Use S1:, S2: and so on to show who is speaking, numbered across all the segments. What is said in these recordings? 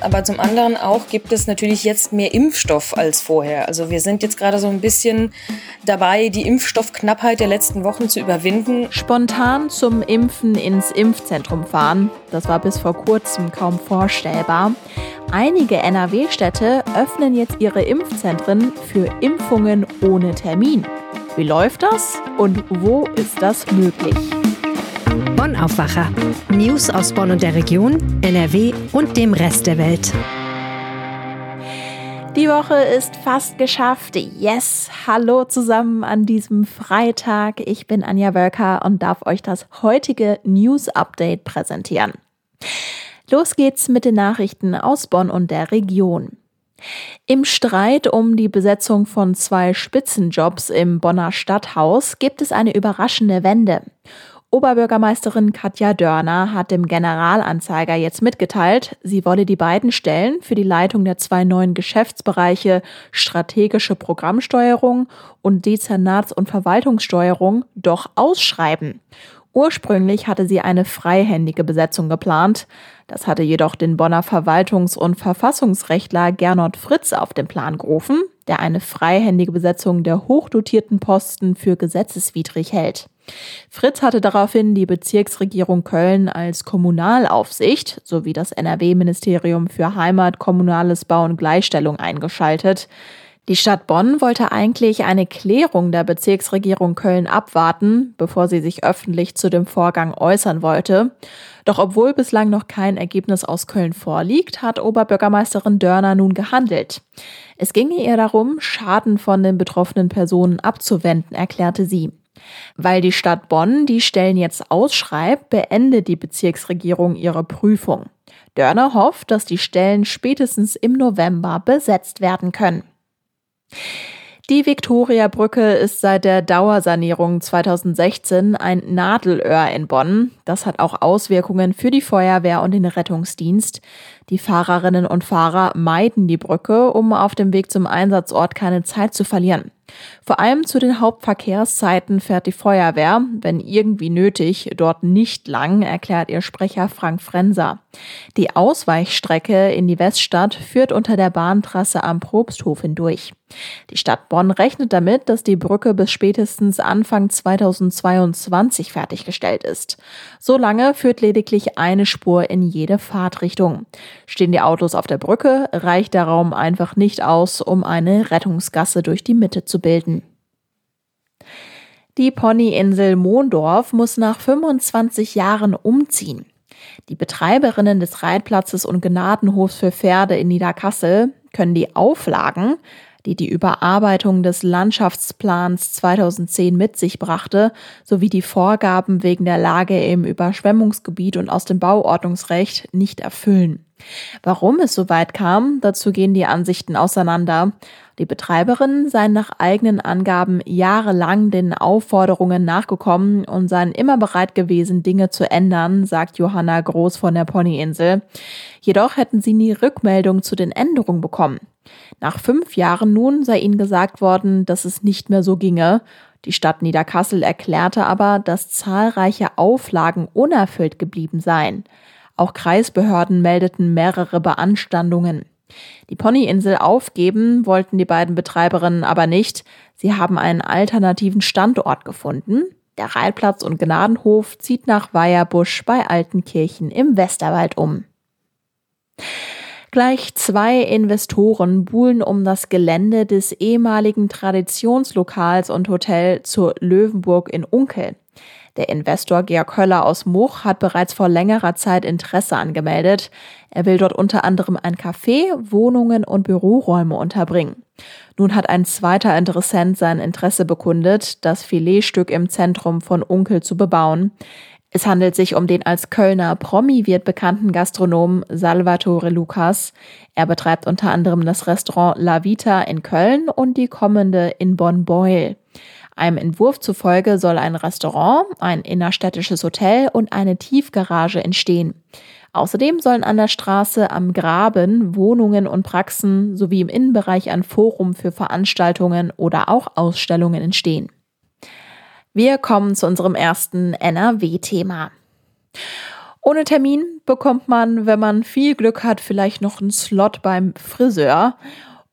S1: aber zum anderen auch gibt es natürlich jetzt mehr Impfstoff als vorher. Also wir sind jetzt gerade so ein bisschen dabei, die Impfstoffknappheit der letzten Wochen zu überwinden.
S2: Spontan zum Impfen ins Impfzentrum fahren, das war bis vor kurzem kaum vorstellbar. Einige NRW-Städte öffnen jetzt ihre Impfzentren für Impfungen ohne Termin. Wie läuft das und wo ist das möglich?
S3: Bonn Aufwacher. News aus Bonn und der Region, NRW und dem Rest der Welt.
S2: Die Woche ist fast geschafft. Yes, hallo zusammen an diesem Freitag. Ich bin Anja Wölker und darf euch das heutige News Update präsentieren. Los geht's mit den Nachrichten aus Bonn und der Region. Im Streit um die Besetzung von zwei Spitzenjobs im Bonner Stadthaus gibt es eine überraschende Wende. Oberbürgermeisterin Katja Dörner hat dem Generalanzeiger jetzt mitgeteilt, sie wolle die beiden Stellen für die Leitung der zwei neuen Geschäftsbereiche strategische Programmsteuerung und Dezernats- und Verwaltungssteuerung doch ausschreiben. Ursprünglich hatte sie eine freihändige Besetzung geplant. Das hatte jedoch den Bonner Verwaltungs- und Verfassungsrechtler Gernot Fritz auf den Plan gerufen, der eine freihändige Besetzung der hochdotierten Posten für gesetzeswidrig hält. Fritz hatte daraufhin die Bezirksregierung Köln als Kommunalaufsicht sowie das NRW-Ministerium für Heimat, Kommunales Bau und Gleichstellung eingeschaltet. Die Stadt Bonn wollte eigentlich eine Klärung der Bezirksregierung Köln abwarten, bevor sie sich öffentlich zu dem Vorgang äußern wollte. Doch obwohl bislang noch kein Ergebnis aus Köln vorliegt, hat Oberbürgermeisterin Dörner nun gehandelt. Es ginge ihr darum, Schaden von den betroffenen Personen abzuwenden, erklärte sie. Weil die Stadt Bonn die Stellen jetzt ausschreibt, beendet die Bezirksregierung ihre Prüfung. Dörner hofft, dass die Stellen spätestens im November besetzt werden können. Die Viktoriabrücke ist seit der Dauersanierung 2016 ein Nadelöhr in Bonn. Das hat auch Auswirkungen für die Feuerwehr und den Rettungsdienst. Die Fahrerinnen und Fahrer meiden die Brücke, um auf dem Weg zum Einsatzort keine Zeit zu verlieren. Vor allem zu den Hauptverkehrszeiten fährt die Feuerwehr, wenn irgendwie nötig, dort nicht lang, erklärt ihr Sprecher Frank Frenser. Die Ausweichstrecke in die Weststadt führt unter der Bahntrasse am Probsthof hindurch. Die Stadt Bonn rechnet damit, dass die Brücke bis spätestens Anfang 2022 fertiggestellt ist. Solange führt lediglich eine Spur in jede Fahrtrichtung. Stehen die Autos auf der Brücke, reicht der Raum einfach nicht aus, um eine Rettungsgasse durch die Mitte zu bilden. Die Ponyinsel Mondorf muss nach 25 Jahren umziehen. Die Betreiberinnen des Reitplatzes und Gnadenhofs für Pferde in Niederkassel können die Auflagen, die die Überarbeitung des Landschaftsplans 2010 mit sich brachte, sowie die Vorgaben wegen der Lage im Überschwemmungsgebiet und aus dem Bauordnungsrecht nicht erfüllen. Warum es so weit kam, dazu gehen die Ansichten auseinander. Die Betreiberinnen seien nach eigenen Angaben jahrelang den Aufforderungen nachgekommen und seien immer bereit gewesen, Dinge zu ändern, sagt Johanna Groß von der Ponyinsel. Jedoch hätten sie nie Rückmeldung zu den Änderungen bekommen. Nach fünf Jahren nun sei ihnen gesagt worden, dass es nicht mehr so ginge. Die Stadt Niederkassel erklärte aber, dass zahlreiche Auflagen unerfüllt geblieben seien. Auch Kreisbehörden meldeten mehrere Beanstandungen. Die Ponyinsel aufgeben wollten die beiden Betreiberinnen aber nicht. Sie haben einen alternativen Standort gefunden. Der Reitplatz und Gnadenhof zieht nach Weierbusch bei Altenkirchen im Westerwald um. Gleich zwei Investoren buhlen um das Gelände des ehemaligen Traditionslokals und Hotel zur Löwenburg in Unkel. Der Investor Georg Höller aus Much hat bereits vor längerer Zeit Interesse angemeldet. Er will dort unter anderem ein Café, Wohnungen und Büroräume unterbringen. Nun hat ein zweiter Interessent sein Interesse bekundet, das Filetstück im Zentrum von Unkel zu bebauen. Es handelt sich um den als Kölner Promi-Wirt bekannten Gastronomen Salvatore Lucas. Er betreibt unter anderem das Restaurant La Vita in Köln und die kommende in Bonn-Beuel. Einem Entwurf zufolge soll ein Restaurant, ein innerstädtisches Hotel und eine Tiefgarage entstehen. Außerdem sollen an der Straße am Graben Wohnungen und Praxen sowie im Innenbereich ein Forum für Veranstaltungen oder auch Ausstellungen entstehen. Wir kommen zu unserem ersten NRW-Thema. Ohne Termin bekommt man, wenn man viel Glück hat, vielleicht noch einen Slot beim Friseur.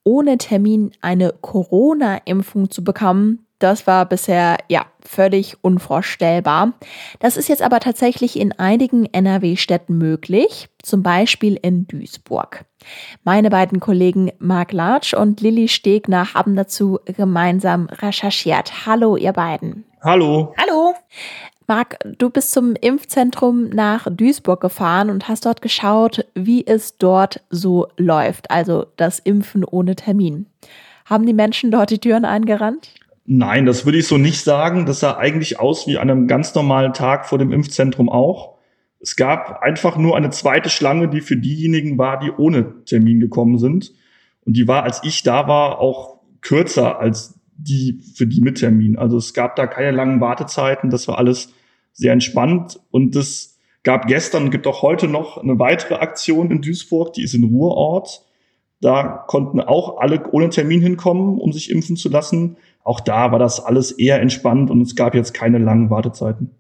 S2: Ohne Termin eine Corona-Impfung zu bekommen, das war bisher ja völlig unvorstellbar. Das ist jetzt aber tatsächlich in einigen NRW-Städten möglich, zum Beispiel in Duisburg. Meine beiden Kollegen Marc Latsch und Lilly Stegner haben dazu gemeinsam recherchiert. Hallo, ihr beiden.
S4: Hallo.
S1: Hallo.
S2: Marc, du bist zum Impfzentrum nach Duisburg gefahren und hast dort geschaut, wie es dort so läuft, also das Impfen ohne Termin. Haben die Menschen dort die Türen eingerannt?
S4: Nein, das würde ich so nicht sagen. Das sah eigentlich aus wie an einem ganz normalen Tag vor dem Impfzentrum auch. Es gab einfach nur eine zweite Schlange, die für diejenigen war, die ohne Termin gekommen sind. Und die war, als ich da war, auch kürzer als die für die mit Termin. Also es gab da keine langen Wartezeiten. Das war alles sehr entspannt. Und es gab gestern und gibt auch heute noch eine weitere Aktion in Duisburg, die ist in Ruhrort. Da konnten auch alle ohne Termin hinkommen, um sich impfen zu lassen. Auch da war das alles eher entspannt und es gab jetzt keine langen Wartezeiten.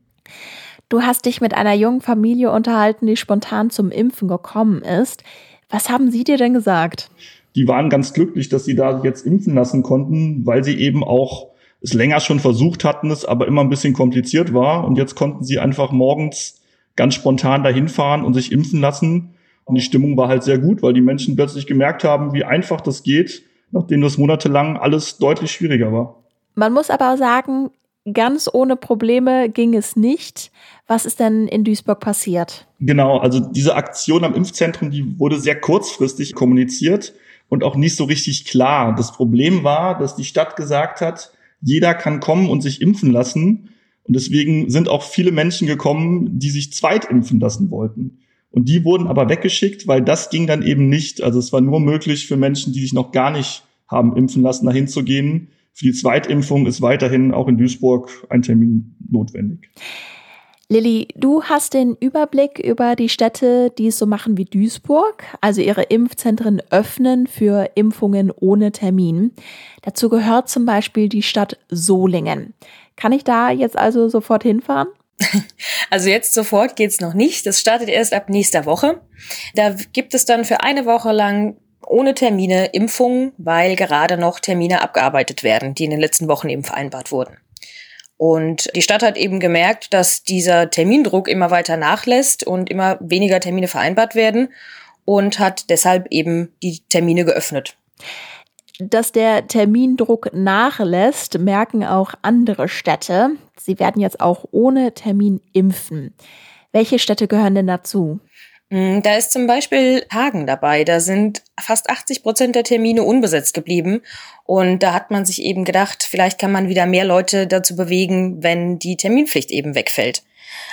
S2: Du hast dich mit einer jungen Familie unterhalten, die spontan zum Impfen gekommen ist. Was haben sie dir denn gesagt?
S4: Die waren ganz glücklich, dass sie da jetzt impfen lassen konnten, weil sie eben auch es länger schon versucht hatten, es aber immer ein bisschen kompliziert war. Und jetzt konnten sie einfach morgens ganz spontan dahin fahren und sich impfen lassen. Und die Stimmung war halt sehr gut, weil die Menschen plötzlich gemerkt haben, wie einfach das geht nachdem das monatelang alles deutlich schwieriger war.
S2: Man muss aber sagen, ganz ohne Probleme ging es nicht. Was ist denn in Duisburg passiert?
S4: Genau, also diese Aktion am Impfzentrum, die wurde sehr kurzfristig kommuniziert und auch nicht so richtig klar. Das Problem war, dass die Stadt gesagt hat, jeder kann kommen und sich impfen lassen. Und deswegen sind auch viele Menschen gekommen, die sich zweitimpfen lassen wollten. Und die wurden aber weggeschickt, weil das ging dann eben nicht. Also es war nur möglich für Menschen, die sich noch gar nicht haben impfen lassen, dahin zu gehen. Für die Zweitimpfung ist weiterhin auch in Duisburg ein Termin notwendig.
S2: Lilly, du hast den Überblick über die Städte, die es so machen wie Duisburg, also ihre Impfzentren öffnen für Impfungen ohne Termin. Dazu gehört zum Beispiel die Stadt Solingen. Kann ich da jetzt also sofort hinfahren?
S1: Also jetzt sofort geht's noch nicht. Das startet erst ab nächster Woche. Da gibt es dann für eine Woche lang ohne Termine Impfungen, weil gerade noch Termine abgearbeitet werden, die in den letzten Wochen eben vereinbart wurden. Und die Stadt hat eben gemerkt, dass dieser Termindruck immer weiter nachlässt und immer weniger Termine vereinbart werden und hat deshalb eben die Termine geöffnet.
S2: Dass der Termindruck nachlässt, merken auch andere Städte. Sie werden jetzt auch ohne Termin impfen. Welche Städte gehören denn dazu?
S1: Mm, da ist zum Beispiel Hagen dabei. Da sind fast 80 Prozent der Termine unbesetzt geblieben. Und da hat man sich eben gedacht, vielleicht kann man wieder mehr Leute dazu bewegen, wenn die Terminpflicht eben wegfällt.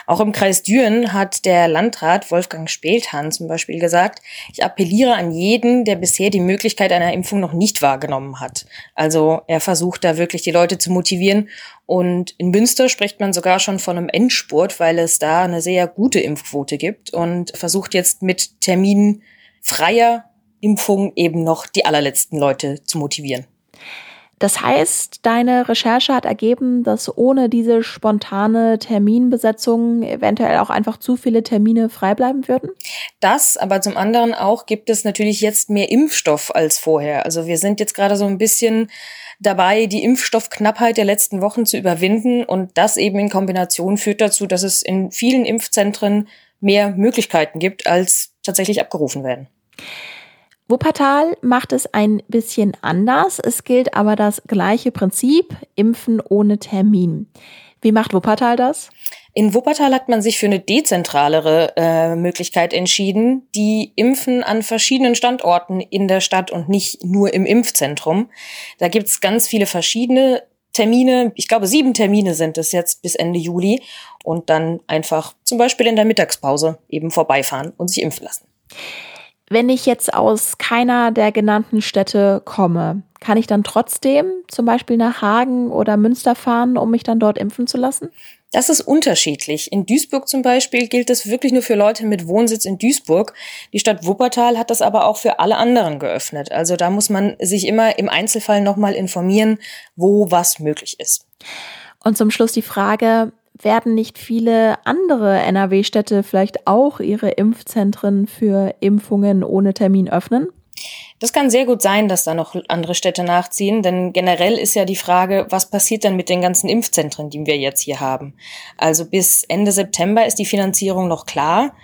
S1: Auch im Kreis Düren hat der Landrat Wolfgang Spelthan zum Beispiel gesagt, ich appelliere an jeden, der bisher die Möglichkeit einer Impfung noch nicht wahrgenommen hat. Also er versucht da wirklich die Leute zu motivieren. Und in Münster spricht man sogar schon von einem Endspurt, weil es da eine sehr gute Impfquote gibt und versucht jetzt mit Terminen freier Impfung eben noch die allerletzten Leute zu motivieren.
S2: Das heißt, deine Recherche hat ergeben, dass ohne diese spontane Terminbesetzung eventuell auch einfach zu viele Termine frei bleiben würden?
S1: Das, aber zum anderen auch gibt es natürlich jetzt mehr Impfstoff als vorher. Also wir sind jetzt gerade so ein bisschen dabei, die Impfstoffknappheit der letzten Wochen zu überwinden und das eben in Kombination führt dazu, dass es in vielen Impfzentren mehr Möglichkeiten gibt, als tatsächlich abgerufen werden.
S2: Wuppertal macht es ein bisschen anders. Es gilt aber das gleiche Prinzip, Impfen ohne Termin. Wie macht Wuppertal das?
S1: In Wuppertal hat man sich für eine dezentralere äh, Möglichkeit entschieden, die Impfen an verschiedenen Standorten in der Stadt und nicht nur im Impfzentrum. Da gibt's ganz viele verschiedene Termine. Ich glaube, sieben Termine sind es jetzt bis Ende Juli. Und dann einfach zum Beispiel in der Mittagspause eben vorbeifahren und sich impfen lassen.
S2: Wenn ich jetzt aus keiner der genannten Städte komme, kann ich dann trotzdem zum Beispiel nach Hagen oder Münster fahren, um mich dann dort impfen zu lassen?
S1: Das ist unterschiedlich. In Duisburg zum Beispiel gilt das wirklich nur für Leute mit Wohnsitz in Duisburg. Die Stadt Wuppertal hat das aber auch für alle anderen geöffnet. Also da muss man sich immer im Einzelfall nochmal informieren, wo was möglich ist.
S2: Und zum Schluss die Frage, werden nicht viele andere NRW-Städte vielleicht auch ihre Impfzentren für Impfungen ohne Termin öffnen?
S1: Das kann sehr gut sein, dass da noch andere Städte nachziehen, denn generell ist ja die Frage, was passiert denn mit den ganzen Impfzentren, die wir jetzt hier haben? Also bis Ende September ist die Finanzierung noch klar.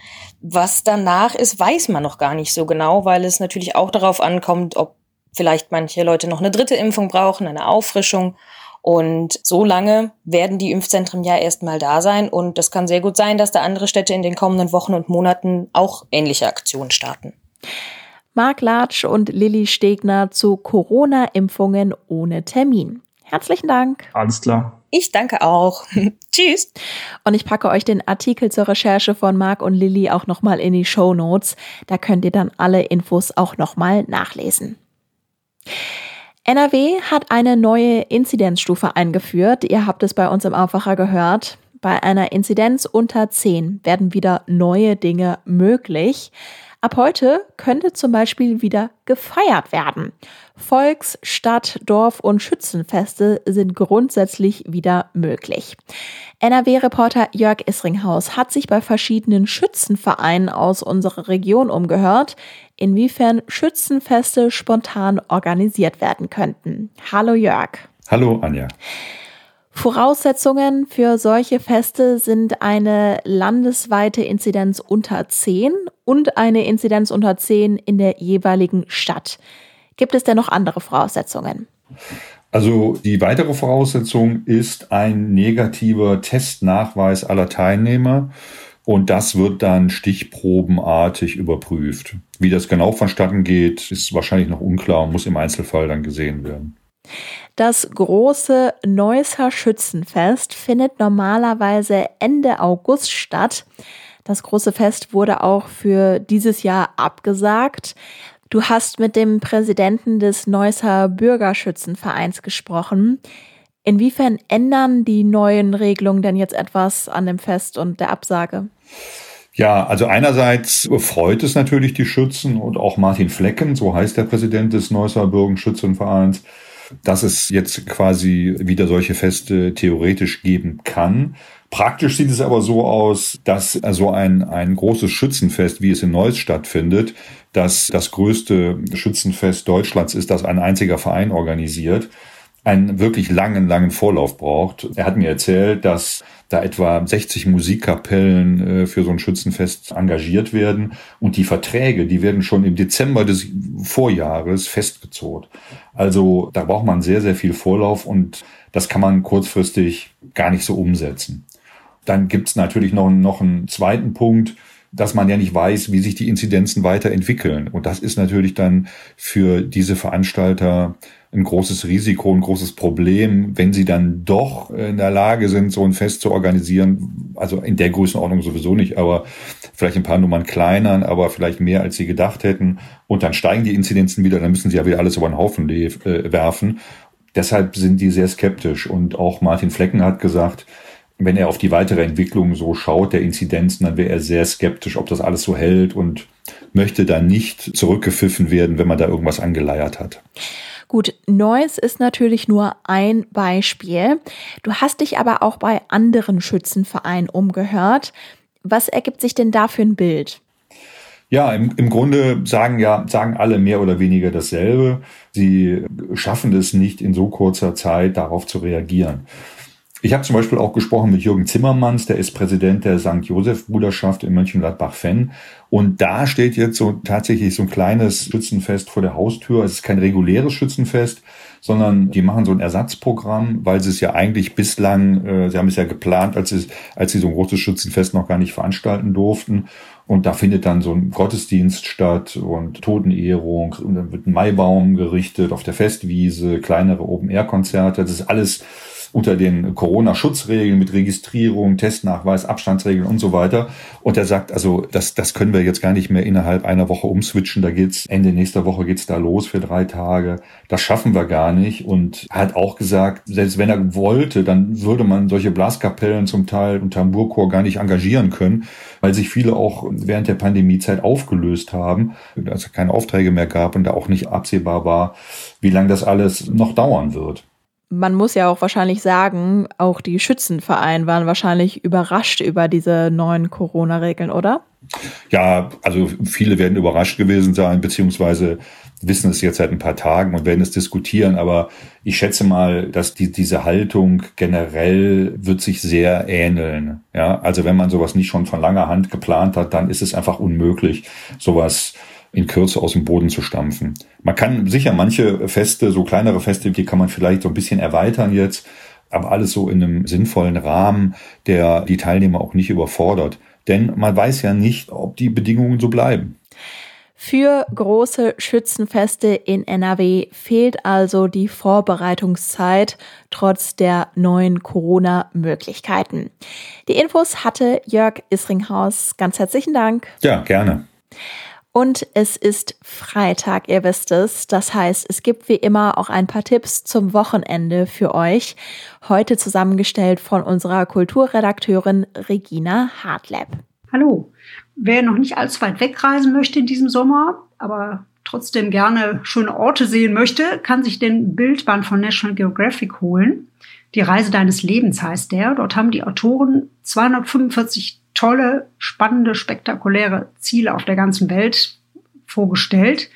S1: Was danach ist, weiß man noch gar nicht so genau, weil es natürlich auch darauf ankommt, ob vielleicht manche Leute noch eine dritte Impfung brauchen, eine Auffrischung. Und so lange werden die Impfzentren ja erstmal da sein. Und das kann sehr gut sein, dass da andere Städte in den kommenden Wochen und Monaten auch ähnliche Aktionen starten.
S2: Marc Latsch und Lilly Stegner zu Corona-Impfungen ohne Termin. Herzlichen Dank.
S4: Alles klar.
S1: Ich danke auch. Tschüss.
S2: Und ich packe euch den Artikel zur Recherche von Marc und Lilly auch nochmal in die Show Notes. Da könnt ihr dann alle Infos auch nochmal nachlesen. NRW hat eine neue Inzidenzstufe eingeführt. Ihr habt es bei uns im Aufwacher gehört. Bei einer Inzidenz unter 10 werden wieder neue Dinge möglich. Ab heute könnte zum Beispiel wieder gefeiert werden. Volks-, Stadt-, Dorf- und Schützenfeste sind grundsätzlich wieder möglich. NRW-Reporter Jörg Isringhaus hat sich bei verschiedenen Schützenvereinen aus unserer Region umgehört, inwiefern Schützenfeste spontan organisiert werden könnten. Hallo Jörg.
S5: Hallo Anja.
S2: Voraussetzungen für solche Feste sind eine landesweite Inzidenz unter 10 und eine Inzidenz unter 10 in der jeweiligen Stadt. Gibt es denn noch andere Voraussetzungen?
S5: Also die weitere Voraussetzung ist ein negativer Testnachweis aller Teilnehmer und das wird dann stichprobenartig überprüft. Wie das genau vonstatten geht, ist wahrscheinlich noch unklar und muss im Einzelfall dann gesehen werden.
S2: Das große Neusser Schützenfest findet normalerweise Ende August statt. Das große Fest wurde auch für dieses Jahr abgesagt. Du hast mit dem Präsidenten des Neusser Bürgerschützenvereins gesprochen. Inwiefern ändern die neuen Regelungen denn jetzt etwas an dem Fest und der Absage?
S5: Ja, also einerseits freut es natürlich die Schützen und auch Martin Flecken, so heißt der Präsident des Neusser Bürgerschützenvereins, dass es jetzt quasi wieder solche Feste theoretisch geben kann. Praktisch sieht es aber so aus, dass also ein, ein großes Schützenfest, wie es in Neuss stattfindet, dass das größte Schützenfest Deutschlands ist, das ein einziger Verein organisiert, einen wirklich langen, langen Vorlauf braucht. Er hat mir erzählt, dass da etwa 60 Musikkapellen äh, für so ein Schützenfest engagiert werden. Und die Verträge, die werden schon im Dezember des Vorjahres festgezogen. Also da braucht man sehr, sehr viel Vorlauf und das kann man kurzfristig gar nicht so umsetzen. Dann gibt's natürlich noch, noch einen zweiten Punkt, dass man ja nicht weiß, wie sich die Inzidenzen weiterentwickeln. Und das ist natürlich dann für diese Veranstalter ein großes Risiko, ein großes Problem, wenn sie dann doch in der Lage sind, so ein Fest zu organisieren. Also in der Größenordnung sowieso nicht, aber vielleicht ein paar Nummern kleiner, aber vielleicht mehr, als sie gedacht hätten. Und dann steigen die Inzidenzen wieder, dann müssen sie ja wieder alles über den Haufen äh, werfen. Deshalb sind die sehr skeptisch. Und auch Martin Flecken hat gesagt, wenn er auf die weitere Entwicklung so schaut, der Inzidenzen, dann wäre er sehr skeptisch, ob das alles so hält und möchte da nicht zurückgepfiffen werden, wenn man da irgendwas angeleiert hat.
S2: Gut, Neues ist natürlich nur ein Beispiel. Du hast dich aber auch bei anderen Schützenvereinen umgehört. Was ergibt sich denn da für ein Bild?
S5: Ja, im, im Grunde sagen ja, sagen alle mehr oder weniger dasselbe. Sie schaffen es nicht in so kurzer Zeit darauf zu reagieren. Ich habe zum Beispiel auch gesprochen mit Jürgen Zimmermanns, der ist Präsident der St. Josef Bruderschaft in Mönchengladbach-Fenn. Und da steht jetzt so tatsächlich so ein kleines Schützenfest vor der Haustür. Es ist kein reguläres Schützenfest, sondern die machen so ein Ersatzprogramm, weil sie es ja eigentlich bislang, äh, sie haben es ja geplant, als sie, als sie so ein großes Schützenfest noch gar nicht veranstalten durften. Und da findet dann so ein Gottesdienst statt und Totenehrung und dann wird ein Maibaum gerichtet auf der Festwiese, kleinere Open-Air-Konzerte. Das ist alles unter den Corona-Schutzregeln mit Registrierung, Testnachweis, Abstandsregeln und so weiter. Und er sagt, also das, das können wir jetzt gar nicht mehr innerhalb einer Woche umswitchen. Da geht's Ende nächster Woche geht's da los für drei Tage. Das schaffen wir gar nicht. Und hat auch gesagt, selbst wenn er wollte, dann würde man solche Blaskapellen zum Teil und Tamburchor gar nicht engagieren können, weil sich viele auch während der Pandemiezeit aufgelöst haben, als es keine Aufträge mehr gab und da auch nicht absehbar war, wie lange das alles noch dauern wird.
S2: Man muss ja auch wahrscheinlich sagen, auch die Schützenvereine waren wahrscheinlich überrascht über diese neuen Corona-Regeln, oder?
S5: Ja, also viele werden überrascht gewesen sein, beziehungsweise wissen es jetzt seit ein paar Tagen und werden es diskutieren. Aber ich schätze mal, dass die, diese Haltung generell wird sich sehr ähneln. Ja, also wenn man sowas nicht schon von langer Hand geplant hat, dann ist es einfach unmöglich, sowas in Kürze aus dem Boden zu stampfen. Man kann sicher manche Feste, so kleinere Feste, die kann man vielleicht so ein bisschen erweitern jetzt, aber alles so in einem sinnvollen Rahmen, der die Teilnehmer auch nicht überfordert. Denn man weiß ja nicht, ob die Bedingungen so bleiben.
S2: Für große Schützenfeste in NRW fehlt also die Vorbereitungszeit trotz der neuen Corona-Möglichkeiten. Die Infos hatte Jörg Isringhaus. Ganz herzlichen Dank.
S5: Ja, gerne.
S2: Und es ist Freitag, ihr wisst es. Das heißt, es gibt wie immer auch ein paar Tipps zum Wochenende für euch. Heute zusammengestellt von unserer Kulturredakteurin Regina Hartleb.
S6: Hallo. Wer noch nicht allzu weit wegreisen möchte in diesem Sommer, aber trotzdem gerne schöne Orte sehen möchte, kann sich den Bildband von National Geographic holen. Die Reise deines Lebens heißt der. Dort haben die Autoren 245 tolle, spannende, spektakuläre Ziele auf der ganzen Welt vorgestellt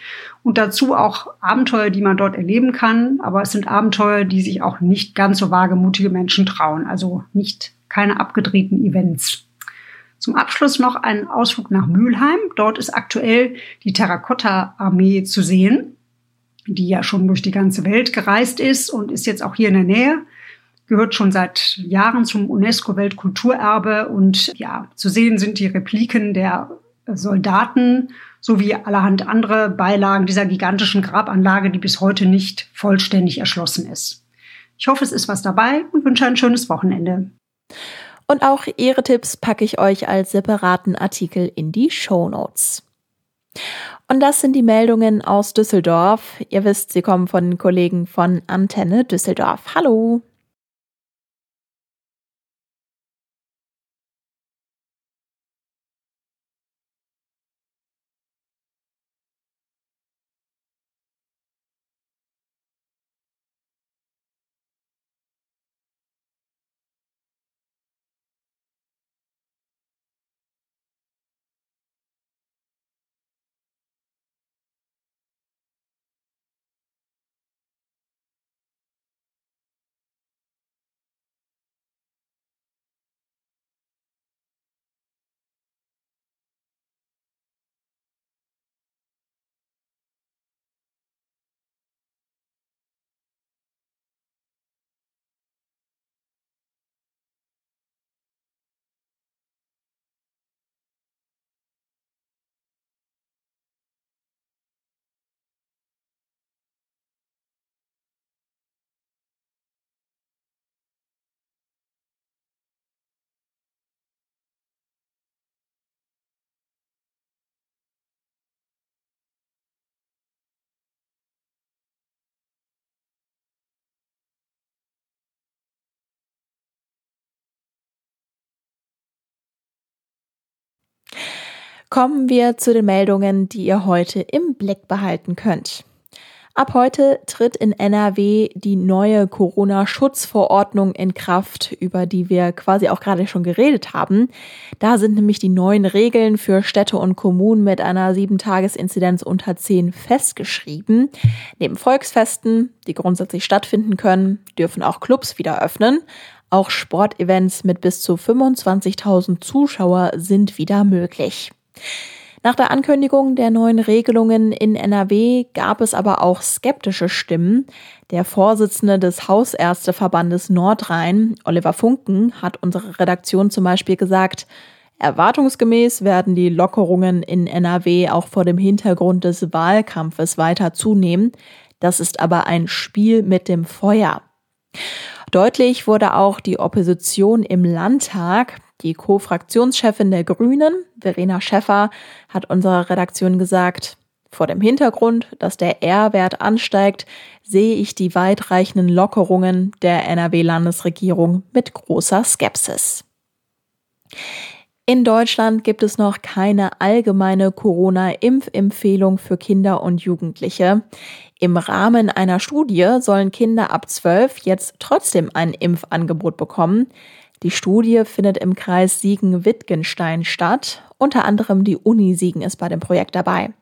S6: und dazu auch Abenteuer, die man dort erleben kann. Aber es sind Abenteuer, die sich auch nicht ganz so wagemutige Menschen trauen. Also nicht keine abgedrehten Events. Zum Abschluss noch ein Ausflug nach Mülheim. Dort ist aktuell die Terrakotta-Armee zu sehen, die ja schon durch die ganze Welt gereist ist und ist jetzt auch hier in der Nähe gehört schon seit Jahren zum UNESCO-Weltkulturerbe und ja, zu sehen sind die Repliken der Soldaten sowie allerhand andere Beilagen dieser gigantischen Grabanlage, die bis heute nicht vollständig erschlossen ist. Ich hoffe, es ist was dabei und wünsche ein schönes Wochenende.
S2: Und auch Ihre Tipps packe ich euch als separaten Artikel in die Show Notes. Und das sind die Meldungen aus Düsseldorf. Ihr wisst, sie kommen von den Kollegen von Antenne Düsseldorf. Hallo! Kommen wir zu den Meldungen, die ihr heute im Blick behalten könnt. Ab heute tritt in NRW die neue Corona-Schutzverordnung in Kraft, über die wir quasi auch gerade schon geredet haben. Da sind nämlich die neuen Regeln für Städte und Kommunen mit einer 7-Tages-Inzidenz unter 10 festgeschrieben. Neben Volksfesten, die grundsätzlich stattfinden können, dürfen auch Clubs wieder öffnen. Auch Sportevents mit bis zu 25.000 Zuschauer sind wieder möglich. Nach der Ankündigung der neuen Regelungen in NRW gab es aber auch skeptische Stimmen. Der Vorsitzende des Hausärzteverbandes Nordrhein, Oliver Funken, hat unsere Redaktion zum Beispiel gesagt, Erwartungsgemäß werden die Lockerungen in NRW auch vor dem Hintergrund des Wahlkampfes weiter zunehmen. Das ist aber ein Spiel mit dem Feuer. Deutlich wurde auch die Opposition im Landtag. Die Co-Fraktionschefin der Grünen, Verena Schäffer, hat unserer Redaktion gesagt, vor dem Hintergrund, dass der R-Wert ansteigt, sehe ich die weitreichenden Lockerungen der NRW-Landesregierung mit großer Skepsis. In Deutschland gibt es noch keine allgemeine Corona-Impfempfehlung für Kinder und Jugendliche. Im Rahmen einer Studie sollen Kinder ab 12 jetzt trotzdem ein Impfangebot bekommen. Die Studie findet im Kreis Siegen-Wittgenstein statt. Unter anderem die Uni Siegen ist bei dem Projekt dabei.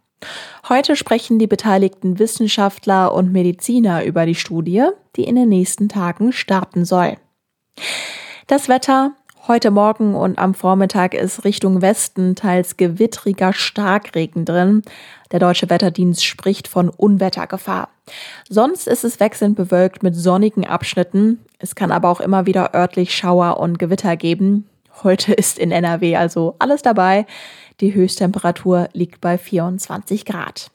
S2: Heute sprechen die beteiligten Wissenschaftler und Mediziner über die Studie, die in den nächsten Tagen starten soll. Das Wetter Heute Morgen und am Vormittag ist Richtung Westen teils gewittriger Starkregen drin. Der deutsche Wetterdienst spricht von Unwettergefahr. Sonst ist es wechselnd bewölkt mit sonnigen Abschnitten. Es kann aber auch immer wieder örtlich Schauer und Gewitter geben. Heute ist in NRW also alles dabei. Die Höchsttemperatur liegt bei 24 Grad.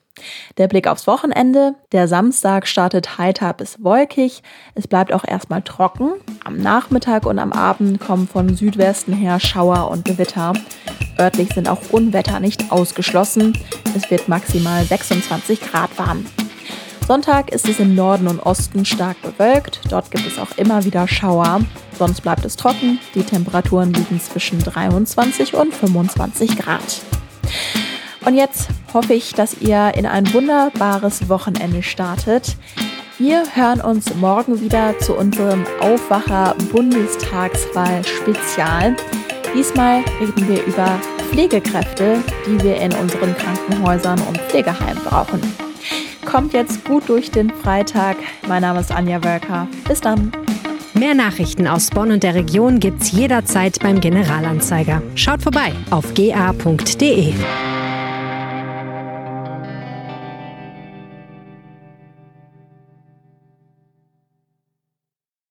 S2: Der Blick aufs Wochenende. Der Samstag startet heiter bis wolkig. Es bleibt auch erstmal trocken. Am Nachmittag und am Abend kommen von Südwesten her Schauer und Gewitter. Örtlich sind auch Unwetter nicht ausgeschlossen. Es wird maximal 26 Grad warm. Sonntag ist es im Norden und Osten stark bewölkt. Dort gibt es auch immer wieder Schauer. Sonst bleibt es trocken. Die Temperaturen liegen zwischen 23 und 25 Grad. Und jetzt hoffe ich, dass ihr in ein wunderbares Wochenende startet. Wir hören uns morgen wieder zu unserem Aufwacher Bundestagswahl Spezial. Diesmal reden wir über Pflegekräfte, die wir in unseren Krankenhäusern und Pflegeheimen brauchen. Kommt jetzt gut durch den Freitag. Mein Name ist Anja Wölker. Bis dann.
S3: Mehr Nachrichten aus Bonn und der Region gibt's jederzeit beim Generalanzeiger. Schaut vorbei auf ga.de.